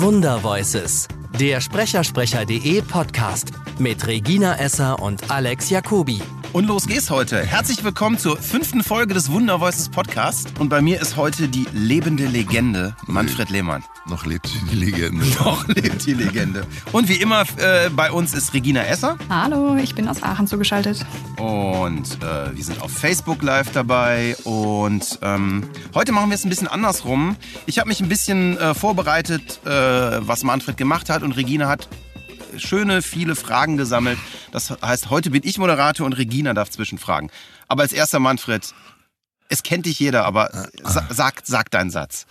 Wundervoices, der Sprechersprecher.de Podcast mit Regina Esser und Alex Jacobi. Und los geht's heute. Herzlich willkommen zur fünften Folge des Wundervoices Podcast. Und bei mir ist heute die lebende Legende, Manfred Lehmann. Noch lebt die Legende. Noch lebt die Legende. Und wie immer äh, bei uns ist Regina Esser. Hallo, ich bin aus Aachen zugeschaltet. Und äh, wir sind auf Facebook live dabei. Und ähm, heute machen wir es ein bisschen andersrum. Ich habe mich ein bisschen äh, vorbereitet, äh, was Manfred gemacht hat. Und Regina hat schöne, viele Fragen gesammelt. Das heißt, heute bin ich Moderator und Regina darf zwischenfragen. Aber als erster Manfred, es kennt dich jeder, aber sa sag, sag deinen Satz.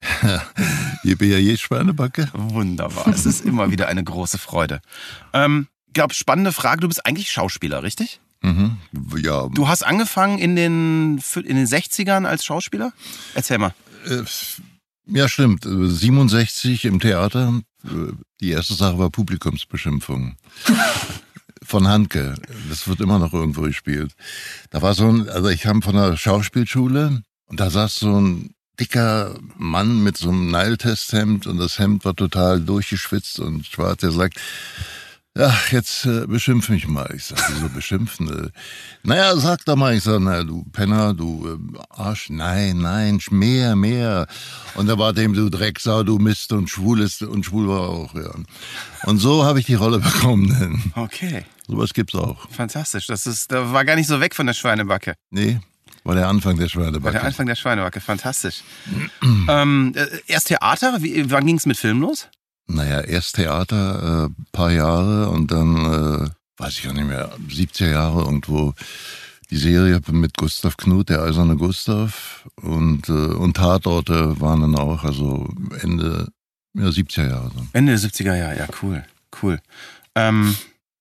Je bin ja je Schweinebacke. Wunderbar. Es ist immer wieder eine große Freude. Ähm, glaub, spannende Frage. Du bist eigentlich Schauspieler, richtig? Mhm. Ja. Du hast angefangen in den, in den 60ern als Schauspieler? Erzähl mal. Äh, ja, stimmt. 67 im Theater. Die erste Sache war Publikumsbeschimpfung. Von Handke. Das wird immer noch irgendwo gespielt. Da war so ein, also ich kam von der Schauspielschule und da saß so ein dicker Mann mit so einem Nile-Testhemd und das Hemd war total durchgeschwitzt und schwarz. Der sagt, ja, jetzt äh, beschimpf mich mal. Ich sag, wieso beschimpfen? Äh, naja, sag doch mal. Ich sag, na, du Penner, du äh, Arsch. Nein, nein, mehr, mehr. Und da war dem, du Drecksau, du Mist und schwul ist, und schwul war auch, ja. Und so habe ich die Rolle bekommen. Okay. Sowas gibt's auch. Fantastisch. Das ist, da war gar nicht so weg von der Schweinebacke. Nee, war der Anfang der Schweinebacke. War der Anfang der Schweinebacke, fantastisch. ähm, äh, erst Theater, Wie, wann ging's mit Film los? Naja, erst Theater, äh, paar Jahre und dann, äh, weiß ich auch nicht mehr, 70er Jahre irgendwo die Serie mit Gustav Knut, der eiserne Gustav und, äh, und Tatorte waren dann auch, also Ende ja, 70er Jahre. So. Ende der 70er Jahre, ja, cool, cool. Ähm,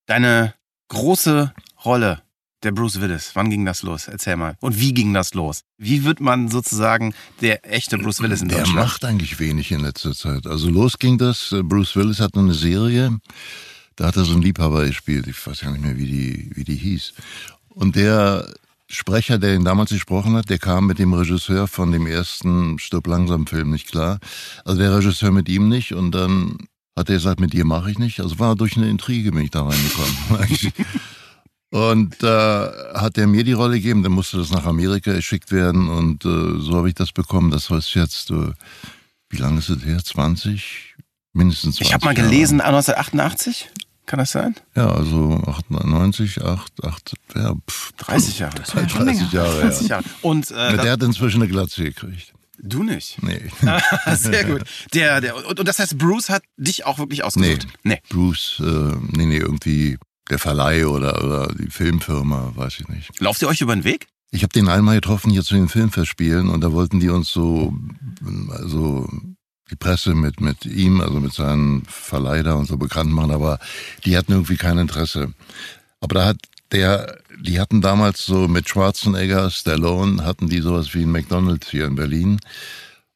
deine große Rolle der Bruce Willis, wann ging das los? Erzähl mal. Und wie ging das los? Wie wird man sozusagen der echte Bruce Willis in Deutschland? Der macht eigentlich wenig in letzter Zeit. Also los ging das, äh, Bruce Willis hat eine Serie, da hat er so einen Liebhaber gespielt, ich weiß gar nicht mehr, wie die, wie die hieß. Und der Sprecher, der ihn damals gesprochen hat, der kam mit dem Regisseur von dem ersten Stirb langsam Film nicht klar. Also der Regisseur mit ihm nicht und dann hat er gesagt, mit dir mache ich nicht. Also war durch eine Intrige bin ich da reingekommen. Und äh, hat er mir die Rolle gegeben, dann musste das nach Amerika geschickt werden und äh, so habe ich das bekommen. Das heißt jetzt, äh, wie lange ist es her? 20? Mindestens 20 Ich habe mal gelesen, 1988? Kann das sein? Ja, also 98, 8, 8, ja, pff, 30 Jahre. Das war ja schon 30 länger. Jahre, 30 ja. Jahre. Und äh, Der hat inzwischen eine Glatze gekriegt. du nicht. Nee. Sehr gut. Der, der, und, und das heißt, Bruce hat dich auch wirklich ausgesucht? Nee. Bruce, äh, nee, nee, irgendwie der Verleih oder, oder die Filmfirma, weiß ich nicht. Lauft ihr euch über den Weg? Ich habe den einmal getroffen hier zu den Filmfestspielen und da wollten die uns so, also die Presse mit, mit ihm, also mit seinem Verleih da und so bekannt machen, aber die hatten irgendwie kein Interesse. Aber da hat der, die hatten damals so mit Schwarzenegger, Stallone, hatten die sowas wie ein McDonalds hier in Berlin.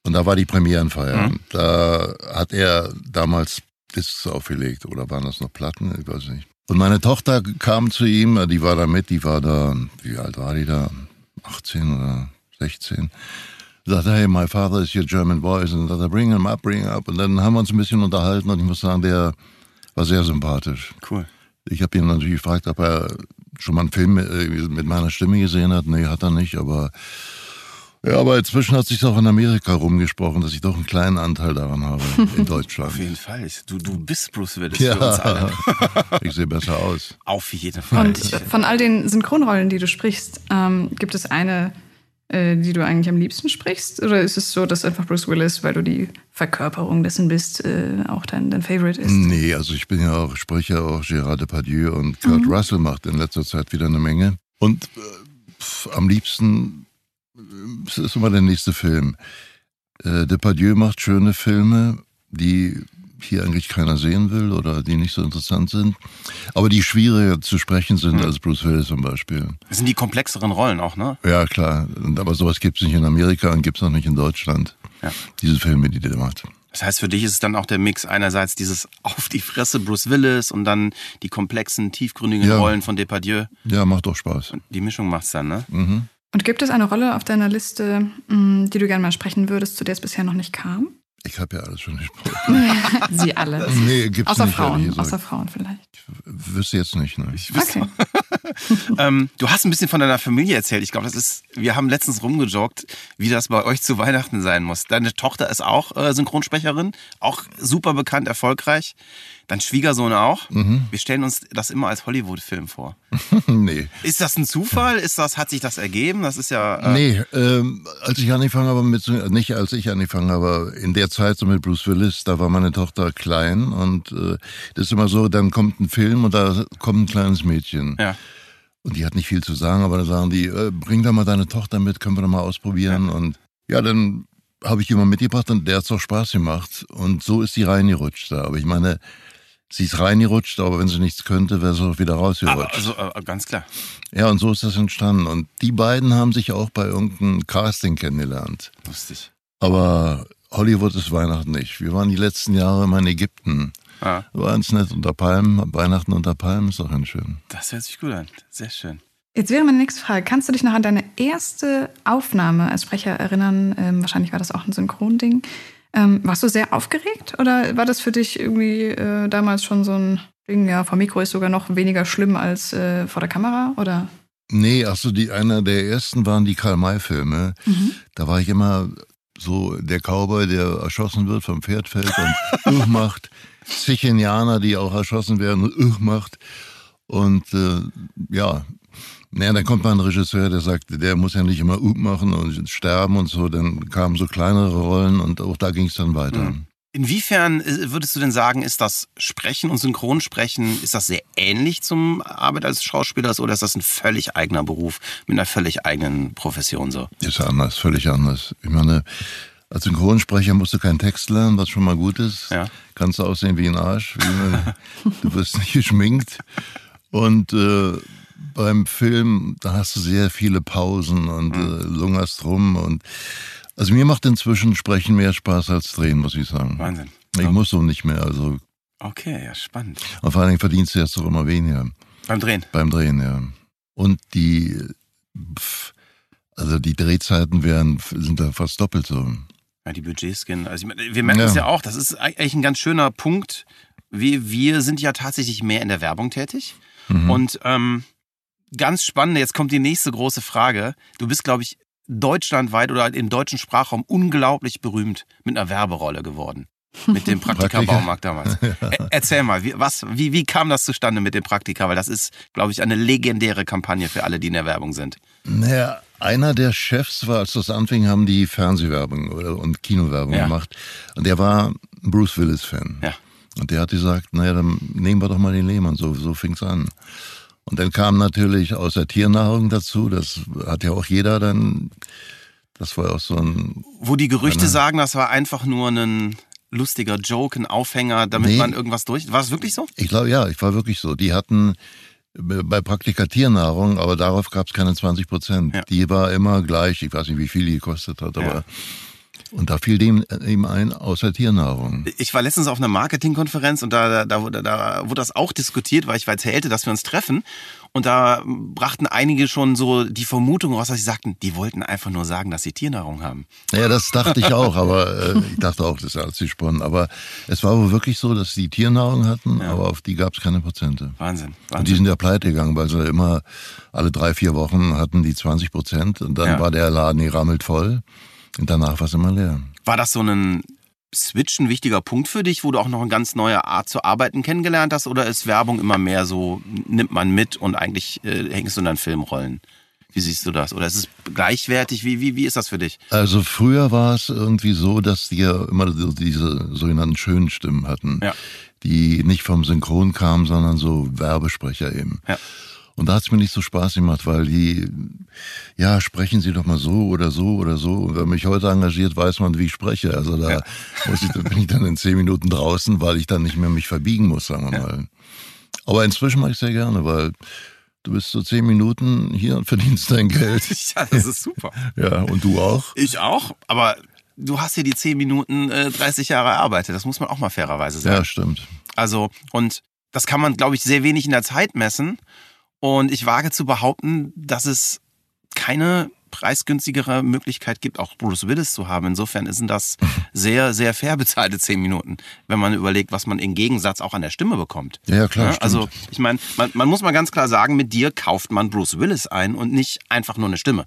Und da war die Premierenfeier. Mhm. Da hat er damals Discs aufgelegt oder waren das noch Platten? Ich weiß nicht. Und meine Tochter kam zu ihm, die war da mit, die war da, wie alt war die da? 18 oder 16. Sagte, hey, my father is your German voice. Und sagte, bring him up, bring him up. Und dann haben wir uns ein bisschen unterhalten und ich muss sagen, der war sehr sympathisch. Cool. Ich habe ihn natürlich gefragt, ob er schon mal einen Film äh, mit meiner Stimme gesehen hat. Nee, hat er nicht, aber ja, aber inzwischen hat sich auch in Amerika rumgesprochen, dass ich doch einen kleinen Anteil daran habe in Deutschland. Auf jeden Fall. Du, du bist Bruce Willis für uns alle. Ja, ich sehe besser aus. Auf jeden Fall. Und von all den Synchronrollen, die du sprichst, ähm, gibt es eine, äh, die du eigentlich am liebsten sprichst? Oder ist es so, dass einfach Bruce Willis, weil du die Verkörperung dessen bist, äh, auch dein, dein Favorite ist? Nee, also ich bin ja auch, spreche ja auch Gérard Depardieu und Kurt Russell macht in letzter Zeit wieder eine Menge. Und äh, pf, am liebsten, äh, es ist immer der nächste Film. Äh, Depardieu macht schöne Filme, die hier eigentlich keiner sehen will oder die nicht so interessant sind, aber die schwieriger zu sprechen sind als Bruce Willis zum Beispiel. Das sind die komplexeren Rollen auch, ne? Ja, klar. Aber sowas gibt's nicht in Amerika und gibt's auch nicht in Deutschland. Ja. Diese Filme, die der macht. Das heißt, für dich ist es dann auch der Mix einerseits dieses auf die Fresse Bruce Willis und dann die komplexen, tiefgründigen Ja. Rollen von Depardieu. Ja, macht doch Spaß. Und die Mischung macht's dann, ne? Mhm. Und gibt es eine Rolle auf deiner Liste, mh, die du gerne mal sprechen würdest, zu der es bisher noch nicht kam? Ich habe ja alles schon gesprochen. Sie alle. Nee, gibt's Außer nicht, ehrlich Frauen. gesagt. Außer Frauen vielleicht. Wüsste jetzt nicht, ne? Okay. Ähm, du hast ein bisschen von deiner Familie erzählt. Ich glaube, das ist, wir haben letztens rumgejoggt, wie das bei euch zu Weihnachten sein muss. Deine Tochter ist auch äh, Synchronsprecherin, auch super bekannt, erfolgreich. Dein Schwiegersohn auch. Mhm. Wir stellen uns das immer als Hollywood-Film vor. nee. Ist das ein Zufall? Ist das, hat sich das ergeben? Das ist ja. Äh, Nee, ähm, als ich angefangen habe mit, nicht als ich angefangen habe, in der Zeit so mit Bruce Willis, da war meine Tochter klein und äh, das ist immer so, dann kommt ein Film und da kommt ein kleines Mädchen. Ja. Und die hat nicht viel zu sagen, aber dann sagen die, äh, bring doch mal deine Tochter mit, können wir doch mal ausprobieren. Und ja, dann habe ich jemanden mitgebracht und der hat's auch Spaß gemacht. Und so ist sie reingerutscht da. Aber ich meine, sie ist reingerutscht, aber wenn sie nichts könnte, wäre sie auch wieder Aber, rausgerutscht. also äh, ganz klar. Ja, und so ist das entstanden. Und die beiden haben sich auch bei irgendeinem Casting kennengelernt. Lustig. Aber Hollywood ist Weihnachten nicht. Wir waren die letzten Jahre immer in Ägypten. Ah, War ganz nett unter Palmen. Weihnachten unter Palmen ist auch ganz schön. das hört sich gut an. Sehr schön. Jetzt wäre meine nächste Frage. Kannst du dich noch an deine erste Aufnahme als Sprecher erinnern? Ähm, wahrscheinlich war das auch ein Synchronding. Ähm, warst du sehr aufgeregt oder war das für dich irgendwie äh, damals schon so ein Ding, ja, vor Mikro ist sogar noch weniger schlimm als äh, vor der Kamera? Oder? Nee, ach so, die, einer der ersten waren die Karl-May-Filme. Da war ich immer so der Cowboy, der erschossen wird, vom Pferd fällt und uh macht. Zig Indianer, die auch erschossen werden und uh macht. Und äh, ja, naja, dann kommt mal ein Regisseur, der sagt, der muss ja nicht immer uh machen und sterben und so. Dann kamen so kleinere Rollen und auch da ging es dann weiter. Inwiefern äh, würdest du denn sagen, ist das Sprechen und Synchronsprechen, ist das sehr ähnlich zum Arbeit als Schauspieler oder ist das ein völlig eigener Beruf mit einer völlig eigenen Profession so? Ist anders, völlig anders. Ich meine, als Synchronsprecher musst du keinen Text lernen, was schon mal gut ist. Ja. Kannst du aussehen wie ein Arsch. Wie, du wirst nicht geschminkt. Und äh, beim Film, da hast du sehr viele Pausen und äh, lungerst rum. Und also mir macht inzwischen Sprechen mehr Spaß als Drehen, muss ich sagen. Wahnsinn. Ich muss so nicht mehr. Also Okay, ja, spannend. und vor allen Dingen verdienst du jetzt doch immer weniger Beim Drehen. beim Drehen, ja. Und die, also die Drehzeiten wären, sind da fast doppelt so. Ja, die Budgets gehen. Also ich wir merken es Ja. ja auch, das ist eigentlich ein ganz schöner Punkt. Wir, wir sind ja tatsächlich mehr in der Werbung tätig. Und ähm, ganz spannend, jetzt kommt die nächste große Frage. Du bist, glaube ich, deutschlandweit oder im deutschen Sprachraum unglaublich berühmt mit einer Werberolle geworden. Mit dem Praktika-Baumarkt damals. Er, erzähl mal, wie, was, wie, wie kam das zustande mit dem Praktika? Weil das ist, glaube ich, eine legendäre Kampagne für alle, die in der Werbung sind. Naja, einer der Chefs war, als das anfing, haben die Fernsehwerbung oder, und Kinowerbung Ja. gemacht. Und der war Bruce Willis-Fan. Ja. Und der hat gesagt, naja, dann nehmen wir doch mal den Lehmann. So, so fing's an. Und dann kam natürlich aus der Tiernahrung dazu. Das hat ja auch jeder dann. Das war auch so ein. Wo die Gerüchte sagen, das war einfach nur ein lustiger Joke, ein Aufhänger, damit Nee. man irgendwas durch. War es wirklich so? Ich glaube, ja, ich war wirklich so. Die hatten bei Praktika Tiernahrung, aber darauf gab es keine 20 Prozent. Ja. Die war immer gleich. Ich weiß nicht, wie viel die gekostet hat, aber. Und da fiel dem ihm ein, außer Tiernahrung. Ich war letztens auf einer Marketingkonferenz und da, da, da, wurde- da wurde das auch diskutiert, weil ich erzählte, dass wir uns treffen. Und da brachten einige schon so die Vermutung raus, dass sie sagten, die wollten einfach nur sagen, dass sie Tiernahrung haben. Ja, das dachte ich auch, aber äh, ich dachte auch, das ist alles gesponnen. Aber es war wohl wirklich so, dass die Tiernahrung hatten, aber auf die gab es keine Prozente. Wahnsinn. Und die Wahnsinn. sind ja pleite gegangen, weil sie immer alle drei, vier Wochen hatten die 20 Prozent und dann Ja. war der Laden gerammelt voll und danach war es immer leer. War das so ein Switch ein wichtiger Punkt für dich, wo du auch noch eine ganz neue Art zu arbeiten kennengelernt hast? Oder ist Werbung immer mehr so, nimmt man mit und eigentlich äh, hängst du in deinen Filmrollen? Wie siehst du das? Oder ist es gleichwertig? Wie, wie, wie ist das für dich? Also früher war es irgendwie so, dass die ja immer diese sogenannten schönen Stimmen hatten, Ja. die nicht vom Synchron kamen, sondern so Werbesprecher eben. Ja. Und da hat es mir nicht so Spaß gemacht, weil die, ja, sprechen Sie doch mal so oder so oder so. Und wer mich heute engagiert, weiß man, wie ich spreche. Also da Ja. muss ich, da bin ich dann in zehn Minuten draußen, weil ich dann nicht mehr mich verbiegen muss, sagen wir Ja. mal. Aber inzwischen mache ich sehr gerne, weil du bist so zehn Minuten hier und verdienst dein Geld. Ja, das ist super. Ja, und du auch? Ich auch, aber du hast hier die 10 Minuten äh, 30 Jahre erarbeitet. Das muss man auch mal fairerweise sagen. Ja, stimmt. Also, und das kann man, glaube ich, sehr wenig in der Zeit messen. Und ich wage zu behaupten, dass es keine preisgünstigere Möglichkeit gibt, auch Bruce Willis zu haben. Insofern sind das sehr, sehr fair bezahlte zehn Minuten, wenn man überlegt, was man im Gegensatz auch an der Stimme bekommt. Ja, klar. Ja, also ich meine, man, man muss mal ganz klar sagen, mit dir kauft man Bruce Willis ein und nicht einfach nur eine Stimme.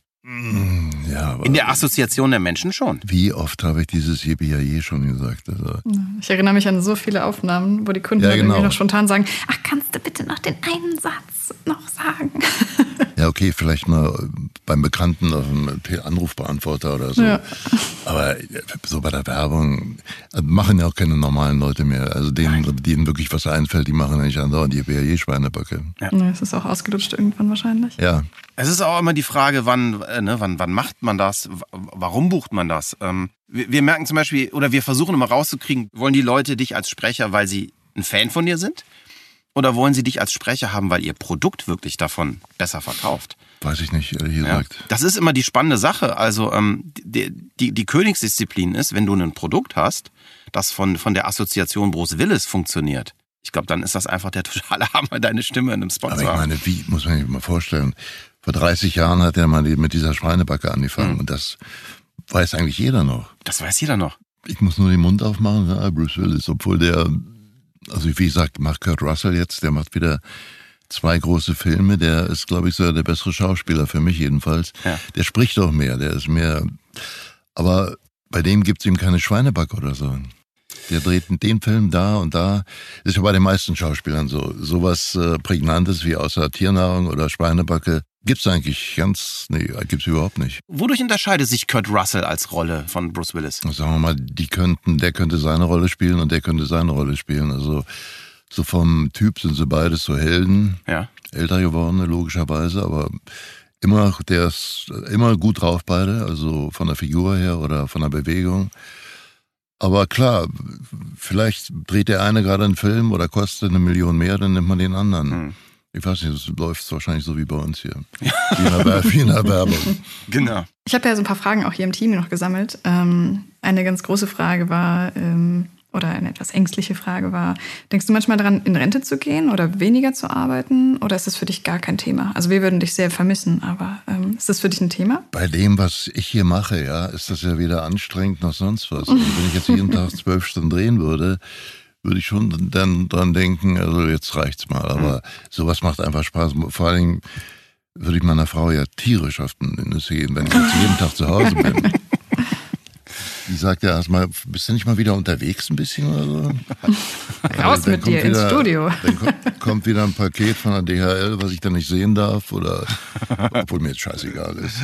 Ja, aber In der Assoziation der Menschen schon. wie oft habe ich dieses Yippie schon gesagt? Also, Ich erinnere mich an so viele Aufnahmen, wo die Kunden Ja, genau. noch spontan sagen, ach, kannst du bitte noch den einen Satz noch sagen? ja, okay, vielleicht mal beim Bekannten auf dem Te- Anrufbeantworter oder so. Ja. Aber äh, so bei der Werbung äh, machen ja auch keine normalen Leute mehr. Also denen, denen wirklich was einfällt, die machen ja nicht andauernd die BAE-Schweinebacke. Ja, Es ist auch ausgelutscht irgendwann wahrscheinlich. Ja, Es ist auch immer die Frage, wann, äh, ne, wann, wann macht man das? Warum bucht man das? Ähm, wir, wir merken zum Beispiel, oder wir versuchen immer rauszukriegen, wollen die Leute dich als Sprecher, weil sie ein Fan von dir sind? Oder wollen sie dich als Sprecher haben, weil ihr Produkt wirklich davon besser verkauft? weiß ich nicht, ehrlich Ja. gesagt. Das ist immer die spannende Sache. Also ähm, die, die, die Königsdisziplin ist, wenn du ein Produkt hast, das von, von der Assoziation Bruce Willis funktioniert. Ich glaube, dann ist das einfach der totale Hammer, deine Stimme in einem Spot Aber ich meine, wie, muss man sich mal vorstellen, vor 30 Jahren hat er mal mit dieser Schweinebacke angefangen und das weiß eigentlich jeder noch. Das weiß jeder noch. Ich muss nur den Mund aufmachen, ja, Bruce Willis, obwohl der, also wie gesagt, macht Kurt Russell jetzt, der macht wieder zwei große Filme, der ist, glaube ich, so der bessere Schauspieler, für mich jedenfalls. Ja. Der spricht auch mehr, der ist mehr, aber bei dem gibt's ihm keine Schweinebacke oder so. Der dreht den Film da und da. Das ist ja bei den meisten Schauspielern so. Sowas äh, Prägnantes wie außer Tiernahrung oder Schweinebacke gibt's eigentlich ganz, nee, gibt's überhaupt nicht. Wodurch unterscheidet sich Kurt Russell als Rolle von Bruce Willis? sagen wir mal, die könnten, der könnte seine Rolle spielen und der könnte seine Rolle spielen. Also so vom Typ sind sie beides so Helden, Ja. älter gewordene logischerweise, aber immer, der ist immer gut drauf beide, also von der Figur her oder von der Bewegung. Aber klar, vielleicht dreht der eine gerade einen Film oder kostet eine Million mehr, dann nimmt man den anderen. Hm. Ich weiß nicht, das läuft wahrscheinlich so wie bei uns hier. Wie in der, Wer- wie in der Werbung. Genau. Ich habe ja so ein paar Fragen auch hier im Team noch gesammelt. Ähm, eine ganz große Frage war, ähm, oder eine etwas ängstliche Frage war, denkst du manchmal daran, in Rente zu gehen oder weniger zu arbeiten? Oder ist das für dich gar kein Thema? Also wir würden dich sehr vermissen, aber ähm, ist das für dich ein Thema? Bei dem, was ich hier mache, ja, ist das ja weder anstrengend noch sonst was. Und wenn ich jetzt jeden Tag zwölf Stunden drehen würde, würde ich schon dann dran denken, also jetzt reicht's mal. Aber sowas macht einfach Spaß. Vor allen Dingen würde ich meiner Frau ja tierisch auf den Nüsse gehen, wenn ich jetzt jeden Tag zu Hause bin. Die sagt ja erstmal, bist du nicht mal wieder unterwegs ein bisschen oder so? Raus Dann mit kommt dir ins wieder- Studio. Dann kommt, kommt wieder ein Paket von der DHL, was ich dann nicht sehen darf oder, obwohl mir jetzt scheißegal ist.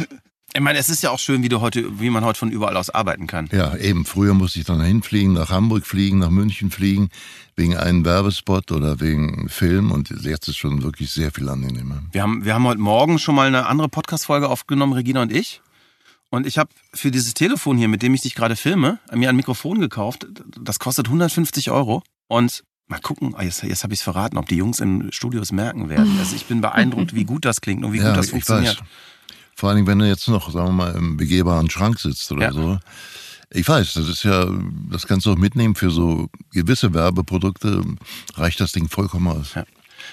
Ich meine, es ist ja auch schön, wie du heute, wie man heute von überall aus arbeiten kann. Ja, eben. Früher musste ich dann hinfliegen, nach Hamburg fliegen, nach München fliegen, wegen einem Werbespot oder wegen einem Film. Und jetzt ist schon wirklich sehr viel angenehmer. Wir haben, wir haben heute Morgen schon mal eine andere Podcast-Folge aufgenommen, Regina und ich. Und ich habe für dieses Telefon hier, mit dem ich dich gerade filme, mir ein Mikrofon gekauft. Das kostet 150 Euro. Und mal gucken, ah, jetzt, jetzt habe ich es verraten, ob die Jungs im Studio es merken werden. Also ich bin beeindruckt, wie gut das klingt und wie gut das funktioniert. weiß. Vor allen Dingen, wenn du jetzt noch, sagen wir mal, im begehbaren Schrank sitzt oder Ja. so. Ich weiß, das ist ja, das kannst du auch mitnehmen für so gewisse Werbeprodukte, reicht das Ding vollkommen aus. Ja.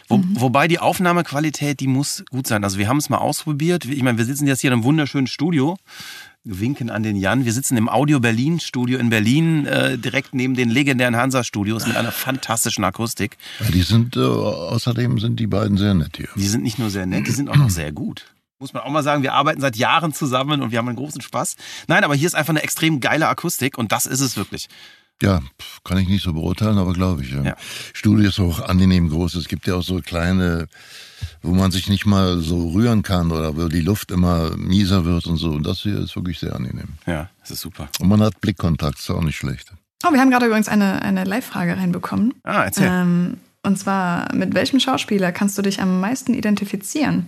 Wo, Wobei die Aufnahmequalität, die muss gut sein. Also wir haben es mal ausprobiert. Ich meine, wir sitzen jetzt hier in einem wunderschönen Studio. Wir winken an den Jan. Wir sitzen im Audio Berlin Studio in Berlin, äh, direkt neben den legendären Hansa Studios mit einer fantastischen Akustik. Ja, die sind, äh, außerdem sind die beiden sehr nett hier. Die sind nicht nur sehr nett, die sind auch noch sehr gut. Muss man auch mal sagen, wir arbeiten seit Jahren zusammen und wir haben einen großen Spaß. Nein, aber hier ist einfach eine extrem geile Akustik und das ist es wirklich. Ja, kann ich nicht so beurteilen, aber glaube ich. Ja. Ja. Studio ist auch angenehm groß. Es gibt ja auch so kleine, wo man sich nicht mal so rühren kann oder wo die Luft immer mieser wird und so. Und das hier ist wirklich sehr angenehm. Ja, das ist super. Und man hat Blickkontakt, ist auch nicht schlecht. Oh, wir haben gerade übrigens eine, eine Live-Frage reinbekommen. Ah, erzähl. Ähm, und zwar, mit welchem Schauspieler kannst du dich am meisten identifizieren?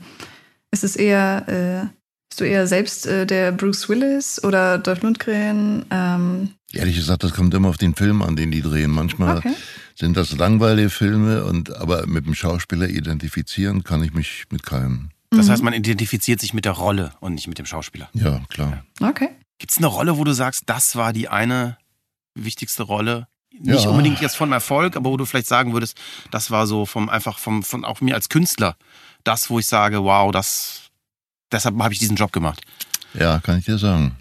Ist es eher, äh, bist du eher selbst äh, der Bruce Willis oder Dolph Lundgren? Ähm, Ehrlich gesagt, das kommt immer auf den Film an, den die drehen. Manchmal Okay. sind das langweilige Filme, und aber mit dem Schauspieler identifizieren kann ich mich mit keinem. Das heißt, man identifiziert sich mit der Rolle und nicht mit dem Schauspieler. Ja, klar. okay. Gibt es eine Rolle, wo du sagst, das war die eine wichtigste Rolle? Nicht Ja. unbedingt jetzt von Erfolg, aber wo du vielleicht sagen würdest, das war so vom einfach vom von auch mir als Künstler das, wo ich sage, wow, das deshalb habe ich diesen Job gemacht. Ja, kann ich dir sagen.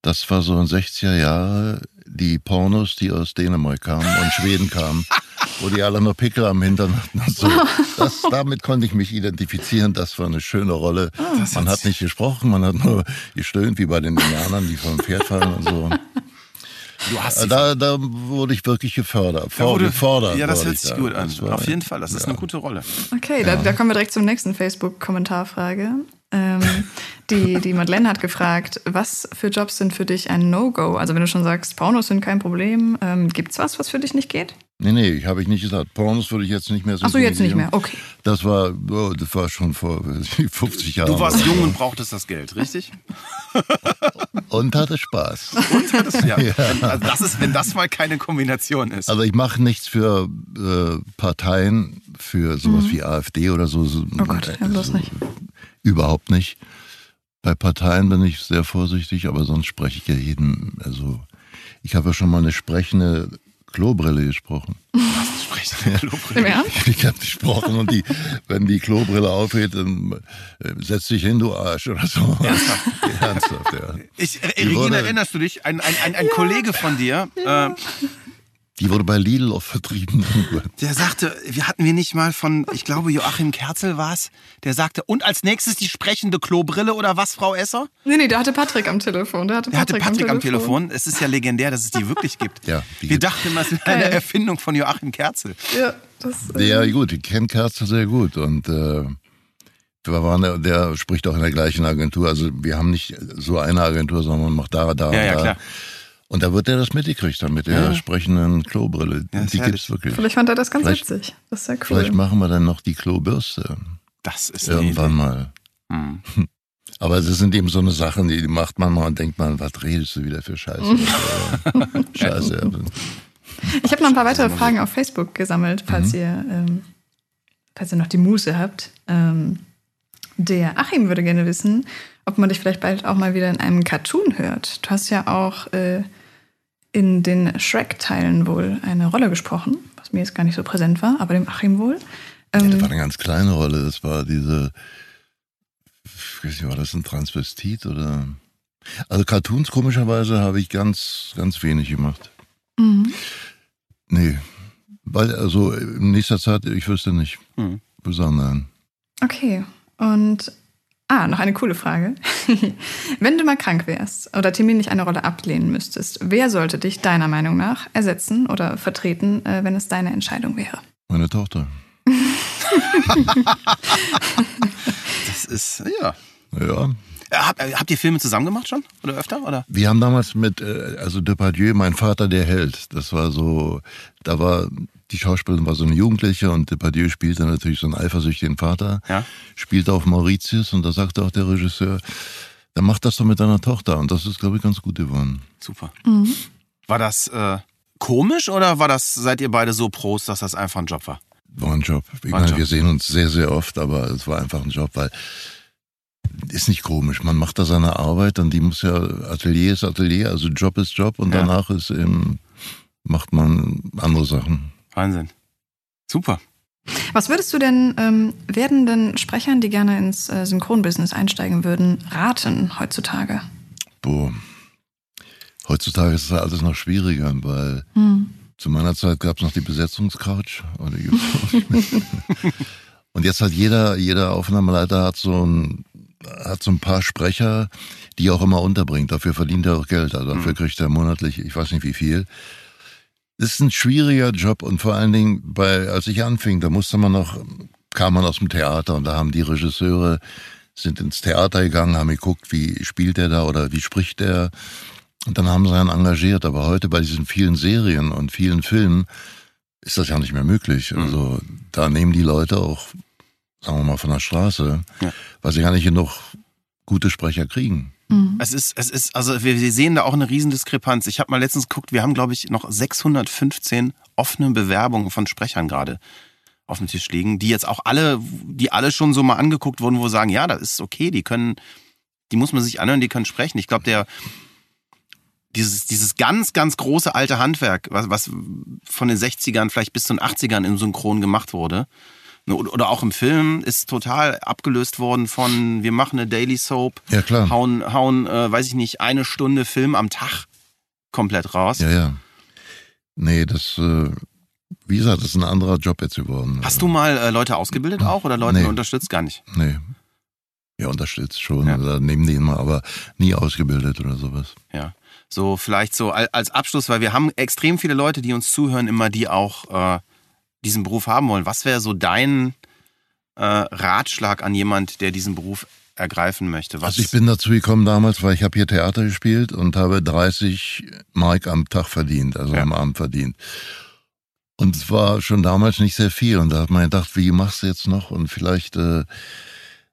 Das war so in 60er Jahre die Pornos, die aus Dänemark kamen und Schweden kamen, wo die alle nur Pickel am Hintern hatten und so. Das, damit konnte ich mich identifizieren. Das war eine schöne Rolle. man hat nicht gesprochen, man hat nur gestöhnt, wie bei den Indianern, die vom Pferd fallen und so. Du hast sie Da, da wurde ich wirklich gefördert. Da Vor, wurde- gefordert. Ja, das hört ich sich da. gut an. War- Auf jeden Fall, das ist eine gute Rolle. Okay, da, da kommen wir direkt zur nächsten Facebook-Kommentarfrage. Ähm, die, die Madeleine hat gefragt, was für Jobs sind für dich ein No-Go? Also wenn du schon sagst, Pornos sind kein Problem, ähm, gibt's was, was für dich nicht geht? Nee, nee, habe ich nicht gesagt. Pornos würde ich jetzt nicht mehr Ach so, jetzt nicht mehr. Okay. Das war, oh, das war schon vor 50 Jahren. Du warst jung und brauchtest das Geld, richtig? Und hatte Spaß. Ja. Also das ist, wenn das mal keine Kombination ist. Also ich mache nichts für äh, Parteien, für sowas wie AfD oder so. so Mhm. Oh Gott, ja, bloß nicht. Überhaupt nicht. Bei Parteien bin ich sehr vorsichtig, aber sonst spreche ich ja jeden. Also ich habe ja schon mal eine sprechende Klobrille gesprochen. Sprechende Klobrille. Im Ernst? Ich habe gesprochen und die, wenn die Klobrille aufgeht, dann äh, setz dich hin, du Arsch oder so. Ernsthaft? Ernsthaft, ja. Ich, äh, Regina, wurde- erinnerst du dich? Ein, ein, ein, ein Kollege von dir, äh, Die wurde bei Lidl auch vertrieben. der sagte, wir hatten wir nicht mal von, ich glaube Joachim Kerzel war es, der sagte, und als nächstes die sprechende Klobrille oder was, Frau Esser? Nee, nee, der hatte Patrick am Telefon. Der hatte Der hatte Patrick, Patrick am Telefon. Es ist ja legendär, dass es die wirklich gibt. Ja, die wir gibt's. dachten immer, es wäre eine. Erfindung von Joachim Kerzel. Ja, das, äh, Ja, gut, ich kenne Kerzer sehr gut und äh, wir waren, der, der spricht auch in der gleichen Agentur. Also wir haben nicht so eine Agentur, sondern man macht da, da, Ja, ja, da. klar. Und da wird er das mitgekriegt dann mit der sprechenden Klobrille. Ja, die herrlich. gibt's wirklich. vielleicht fand er das ganz Vielleicht- witzig. Das ist ja cool. Vielleicht machen wir dann noch die Klobürste Das ist irgendwann mal. Hm. Aber das sind eben so eine Sachen, die macht man mal und denkt man, was redest du wieder für Scheiße? Scheiße. ja. Ich habe noch ein paar weitere Fragen auf Facebook gesammelt, falls ihr, ähm, falls ihr noch die Muße habt. Ähm, der Achim würde gerne wissen, ob man dich vielleicht bald auch mal wieder in einem Cartoon hört. Du hast ja auch äh, in den Shrek-Teilen wohl eine Rolle gesprochen, was mir jetzt gar nicht so präsent war, aber dem Achim wohl. Das Ähm, war eine ganz kleine Rolle. Das war diese, ich weiß nicht, war das ein Transvestit oder? Also Cartoons komischerweise habe ich ganz, ganz wenig gemacht. mhm. Nee, weil also in nächster Zeit, ich wüsste nicht. Mhm. Besonderen. Okay, und ah, noch eine coole Frage. Wenn du mal krank wärst oder terminlich eine Rolle ablehnen müsstest, wer sollte dich deiner Meinung nach ersetzen oder vertreten, äh, wenn es deine Entscheidung wäre? Meine Tochter. Das ist, ja. Ja. Äh, Hab, äh, habt ihr Filme zusammen gemacht schon? Oder öfter? Oder? Wir haben damals mit, also Depardieu, mein Vater, der Held. Das war so, da war, die Schauspielerin war so eine Jugendliche und Depardieu spielte natürlich so einen eifersüchtigen Vater. Ja. Spielte auf Mauritius und da sagte auch der Regisseur, dann mach das doch mit deiner Tochter. Und das ist, glaube ich, ganz gut geworden. Super. War das äh, komisch oder war das, seid ihr beide so Pros, dass das einfach ein Job war? War ein Job. Ich War ein meine, Job. wir sehen uns sehr, sehr oft, aber es war einfach ein Job, weil ist nicht komisch. Man macht da seine Arbeit und die muss ja, Atelier ist Atelier, also Job ist Job und Ja. danach ist eben, macht man andere Sachen. Wahnsinn. Super. Was würdest du denn ähm, werdenden Sprechern, die gerne ins äh, Synchronbusiness einsteigen würden, raten heutzutage? Boah. Heutzutage ist das alles noch schwieriger, weil zu meiner Zeit gab es noch die Besetzungscouch. Und jetzt hat jeder, jeder Aufnahmeleiter hat so ein, hat so ein paar Sprecher, die er auch immer unterbringt. Dafür verdient er auch Geld. Also dafür kriegt er monatlich, ich weiß nicht wie viel. Das ist ein schwieriger Job und vor allen Dingen, bei, als ich anfing, da musste man noch, kam man aus dem Theater und da haben die Regisseure, sind ins Theater gegangen, haben geguckt, wie spielt er da oder wie spricht er. Und dann haben sie einen engagiert. Aber heute bei diesen vielen Serien und vielen Filmen ist das ja nicht mehr möglich. Also da nehmen die Leute auch, sagen wir mal, von der Straße, Ja. weil sie gar nicht genug gute Sprecher kriegen. Es ist, es ist, also wir, sehen da auch eine Riesendiskrepanz. Ich habe mal letztens geguckt, wir haben, glaube ich, noch 615 offene Bewerbungen von Sprechern gerade auf dem Tisch liegen, die jetzt auch alle, die alle schon so mal angeguckt wurden, wo sagen, ja, das ist okay, die können, die muss man sich anhören, die können sprechen. Ich glaube, der dieses, dieses ganz, ganz große alte Handwerk, was, was von den 60ern vielleicht bis zu den 80ern im Synchron gemacht wurde, Oder auch im Film ist total abgelöst worden von, wir machen eine Daily Soap, Ja, klar. hauen, hauen äh, weiß ich nicht, eine Stunde Film am Tag komplett raus. Ja, ja. Nee, das, äh, wie gesagt, das ist ein anderer Job jetzt geworden. Hast du mal äh, Leute ausgebildet auch oder Leute Nee. unterstützt gar nicht? Nee. Ja, unterstützt schon. Ja. Oder nehmen die immer, aber nie ausgebildet oder sowas. Ja. So, vielleicht so al- als Abschluss, weil wir haben extrem viele Leute, die uns zuhören, immer die auch äh, diesen Beruf haben wollen. Was wäre so dein äh, Ratschlag an jemand, der diesen Beruf ergreifen möchte? Was, Also ich bin dazu gekommen damals, weil ich habe hier Theater gespielt und habe 30 Mark am Tag verdient, also Ja. am Abend verdient. Und es war schon damals nicht sehr viel. Und da hat man gedacht, wie machst du jetzt noch? Und vielleicht, äh,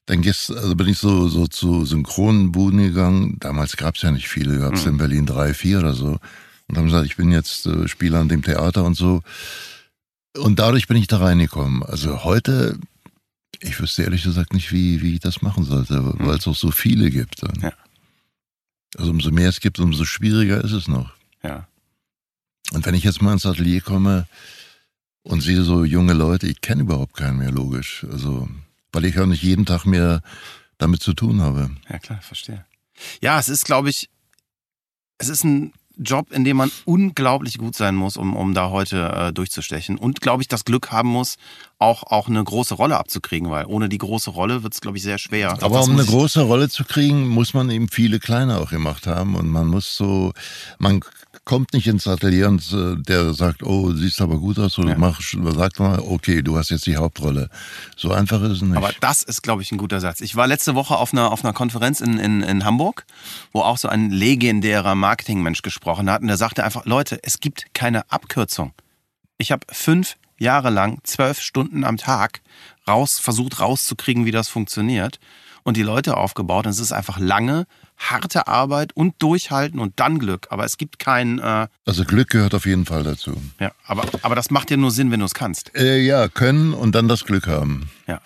dann gehst, also bin ich so, so zu Synchronbuden gegangen. Damals gab es ja nicht viele, gab es Mhm. in Berlin drei, vier oder so. Und haben gesagt, ich bin jetzt äh, Spieler an dem Theater und so. Und dadurch bin ich da reingekommen. Also heute, ich wüsste ehrlich gesagt nicht, wie, wie ich das machen sollte, weil es auch so viele gibt. Mhm. Ja. Also umso mehr es gibt, umso schwieriger ist es noch. ja. Und wenn ich jetzt mal ins Atelier komme und sehe so junge Leute, ich kenne überhaupt keinen mehr, logisch. Also, weil ich auch nicht jeden Tag mehr damit zu tun habe. Ja, klar, verstehe. Ja, es ist, glaube ich, es ist ein Job, in dem man unglaublich gut sein muss, um, um da heute äh, durchzustechen. Und, glaube ich, das Glück haben muss, auch, auch eine große Rolle abzukriegen, weil ohne die große Rolle wird es, glaube ich, sehr schwer. Aber Das um eine große Rolle zu kriegen, muss man eben viele kleine auch gemacht haben. Und man muss so, man kommt nicht ins Atelier und äh, der sagt, oh, siehst aber gut aus, oder Ja. mach, sagt mal, okay, du hast jetzt die Hauptrolle. So einfach ist es nicht. Aber das ist, glaube ich, ein guter Satz. Ich war letzte Woche auf einer, auf einer Konferenz in, in, in Hamburg, wo auch so ein legendärer Marketingmensch gesprochen hat. Und der sagte einfach, Leute, es gibt keine Abkürzung. Ich habe fünf Jahre lang, zwölf Stunden am Tag raus, versucht rauszukriegen, wie das funktioniert. Und die Leute aufgebaut. Und es ist einfach lange, harte Arbeit und Durchhalten und dann Glück. Aber es gibt kein, äh, also Glück gehört auf jeden Fall dazu. ja, aber, aber das macht ja nur Sinn, wenn du es kannst. Äh, ja, können und dann das Glück haben. Ja.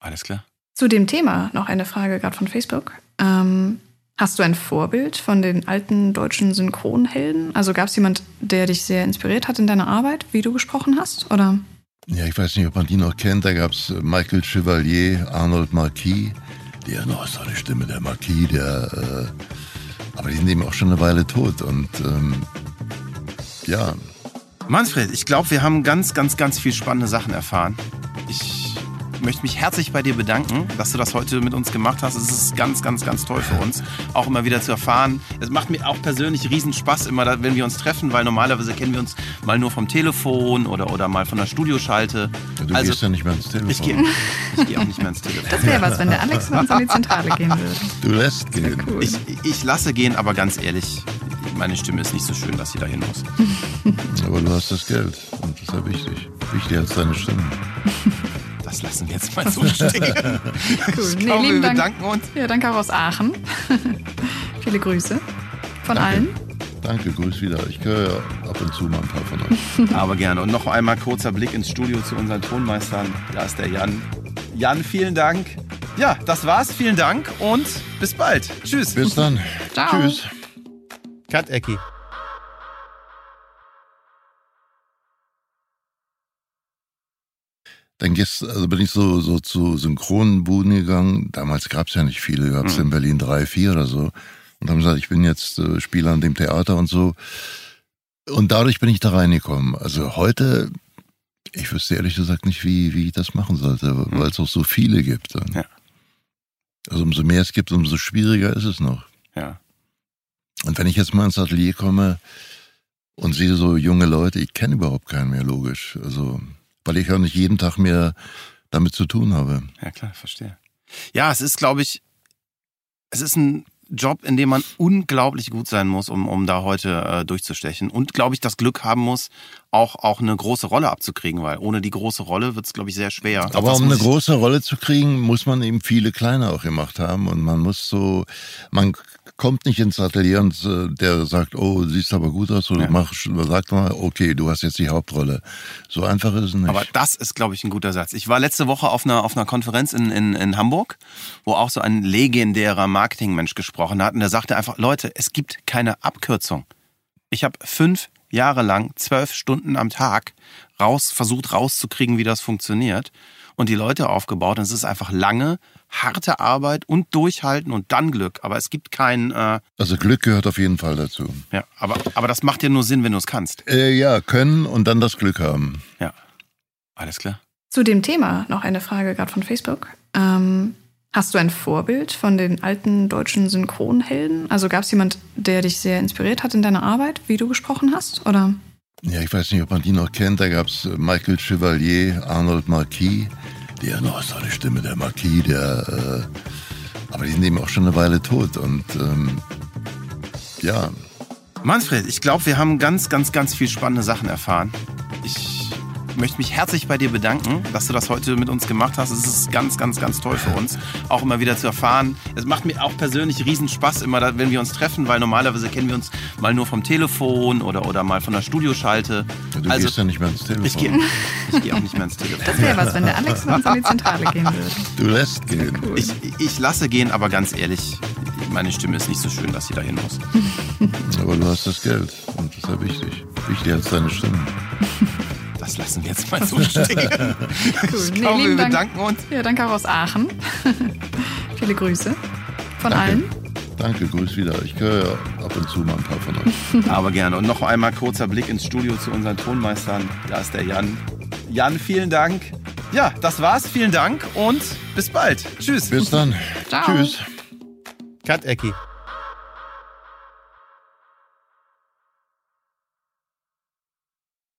Alles klar. Zu dem Thema noch eine Frage gerade von Facebook. Ähm, hast du ein Vorbild von den alten deutschen Synchronhelden? Also gab es jemand, der dich sehr inspiriert hat in deiner Arbeit, wie du gesprochen hast? Oder? Ja, ich weiß nicht, ob man die noch kennt. Da gab's äh, Michael Chevalier, Arnold Marquis. Der noch so eine Stimme, der Marquis, der. Äh, aber die sind eben auch schon eine Weile tot. Und ähm, ja, Manfred, ich glaube, wir haben ganz, ganz, ganz viel spannende Sachen erfahren. Ich möchte mich herzlich bei dir bedanken, dass du das heute mit uns gemacht hast. Es ist ganz, ganz, ganz toll für uns, auch immer wieder zu erfahren. Es macht mir auch persönlich riesen Spaß, immer, wenn wir uns treffen, weil normalerweise kennen wir uns mal nur vom Telefon oder, oder mal von der Studioschalte. du also, gehst ja nicht mehr ins Telefon. ich gehe geh auch nicht mehr ins Telefon. Das wäre was, wenn der Alex mit uns an die Zentrale gehen würde. Du lässt gehen. Cool. Ich, ich lasse gehen, aber ganz ehrlich, meine Stimme ist nicht so schön, dass sie dahin muss. Aber du hast das Geld. Und das ist ja wichtig. Wichtiger als deine Stimme. Das lassen wir jetzt mal so stehen. Cool. Ich glaube, wir lieben Dank. bedanken uns. Ja, danke auch aus Aachen. Viele Grüße von allen. Danke, grüß wieder. Ich höre ja ab und zu mal ein paar von euch. Aber gerne. Und noch einmal kurzer Blick ins Studio zu unseren Tonmeistern. Da ist der Jan. Jan, vielen Dank. Ja, das war's. Vielen Dank und bis bald. Tschüss. Bis dann. Ciao. Tschüss. Cut, Ecki. Dann gehst, also bin ich so, so zu Synchronbuden gegangen. Damals gab's ja nicht viele, gab's Mhm. in Berlin drei, vier oder so. Und haben gesagt, ich bin jetzt äh, Spieler an dem Theater und so. Und dadurch bin ich da reingekommen. Also heute, ich wüsste ehrlich gesagt nicht, wie, wie ich das machen sollte, weil es auch so viele gibt. Mhm. Ja. Also umso mehr es gibt, umso schwieriger ist es noch. Ja. Und wenn ich jetzt mal ins Atelier komme und sehe so junge Leute, ich kenne überhaupt keinen mehr, logisch. Also, weil ich auch nicht jeden Tag mehr damit zu tun habe. Ja, klar, verstehe. Ja, es ist, glaube ich, es ist ein Job, in dem man unglaublich gut sein muss, um, um da heute äh, durchzustechen. Und, glaube ich, das Glück haben muss, auch, auch eine große Rolle abzukriegen, weil ohne die große Rolle wird es, glaube ich, sehr schwer. Aber um eine große Rolle zu kriegen, muss man eben viele kleine auch gemacht haben. Und man muss so, man kommt nicht ins Atelier und äh, der sagt, oh, siehst aber gut aus, oder Ja. mach, sagt mal, okay, du hast jetzt die Hauptrolle. So einfach ist es nicht. Aber das ist, glaube ich, ein guter Satz. Ich war letzte Woche auf einer, auf einer Konferenz in, in, in Hamburg, wo auch so ein legendärer Marketingmensch gesprochen hat. Und der sagte einfach, Leute, es gibt keine Abkürzung. Ich habe fünf jahrelang zwölf Stunden am Tag raus, versucht rauszukriegen, wie das funktioniert und die Leute aufgebaut. Und es ist einfach lange, harte Arbeit und Durchhalten und dann Glück. Aber es gibt kein. Äh, Also Glück gehört auf jeden Fall dazu. ja, aber, aber das macht ja nur Sinn, wenn du es kannst. Äh, ja, können und dann das Glück haben. Ja. Alles klar. Zu dem Thema noch eine Frage gerade von Facebook. Ähm, hast du ein Vorbild von den alten deutschen Synchronhelden? Also gab es jemand, der dich sehr inspiriert hat in deiner Arbeit, wie du gesprochen hast? Oder? Ja, ich weiß nicht, ob man die noch kennt. Da gab es Michael Chevalier, Arnold Marquis. Der noch so eine Stimme, der Marquis, der. Äh, aber die sind eben auch schon eine Weile tot. Und ähm, ja, Manfred, ich glaube, wir haben ganz, ganz, ganz viel spannende Sachen erfahren. Ich möchte mich herzlich bei dir bedanken, dass du das heute mit uns gemacht hast. Es ist ganz, ganz, ganz toll für uns, auch immer wieder zu erfahren. Es macht mir auch persönlich riesen Spaß, immer, wenn wir uns treffen, weil normalerweise kennen wir uns mal nur vom Telefon oder, oder mal von der Studioschalte. du also, gehst ja nicht mehr ins Telefon. ich gehe ich geh auch nicht mehr ins Telefon. Das wäre was, wenn der Alex mit uns in die Zentrale gehen würde. Du lässt gehen. Ich, ich lasse gehen, aber ganz ehrlich, meine Stimme ist nicht so schön, dass sie dahin muss. Aber du hast das Geld. Und das ist ja wichtig. Wichtiger als deine Stimme. Das lassen wir jetzt mal so stehen. Cool. Ich glaube, wir bedanken uns. Ja, danke auch aus Aachen. Viele Grüße von Danke. allen. Danke, grüß wieder. Ich höre ja ab und zu mal ein paar von euch. Aber gerne. Und noch einmal kurzer Blick ins Studio zu unseren Tonmeistern. Da ist der Jan. Jan, vielen Dank. Ja, das war's. Vielen Dank und bis bald. Tschüss. Bis dann. Ciao. Tschüss. Cut, Ecki.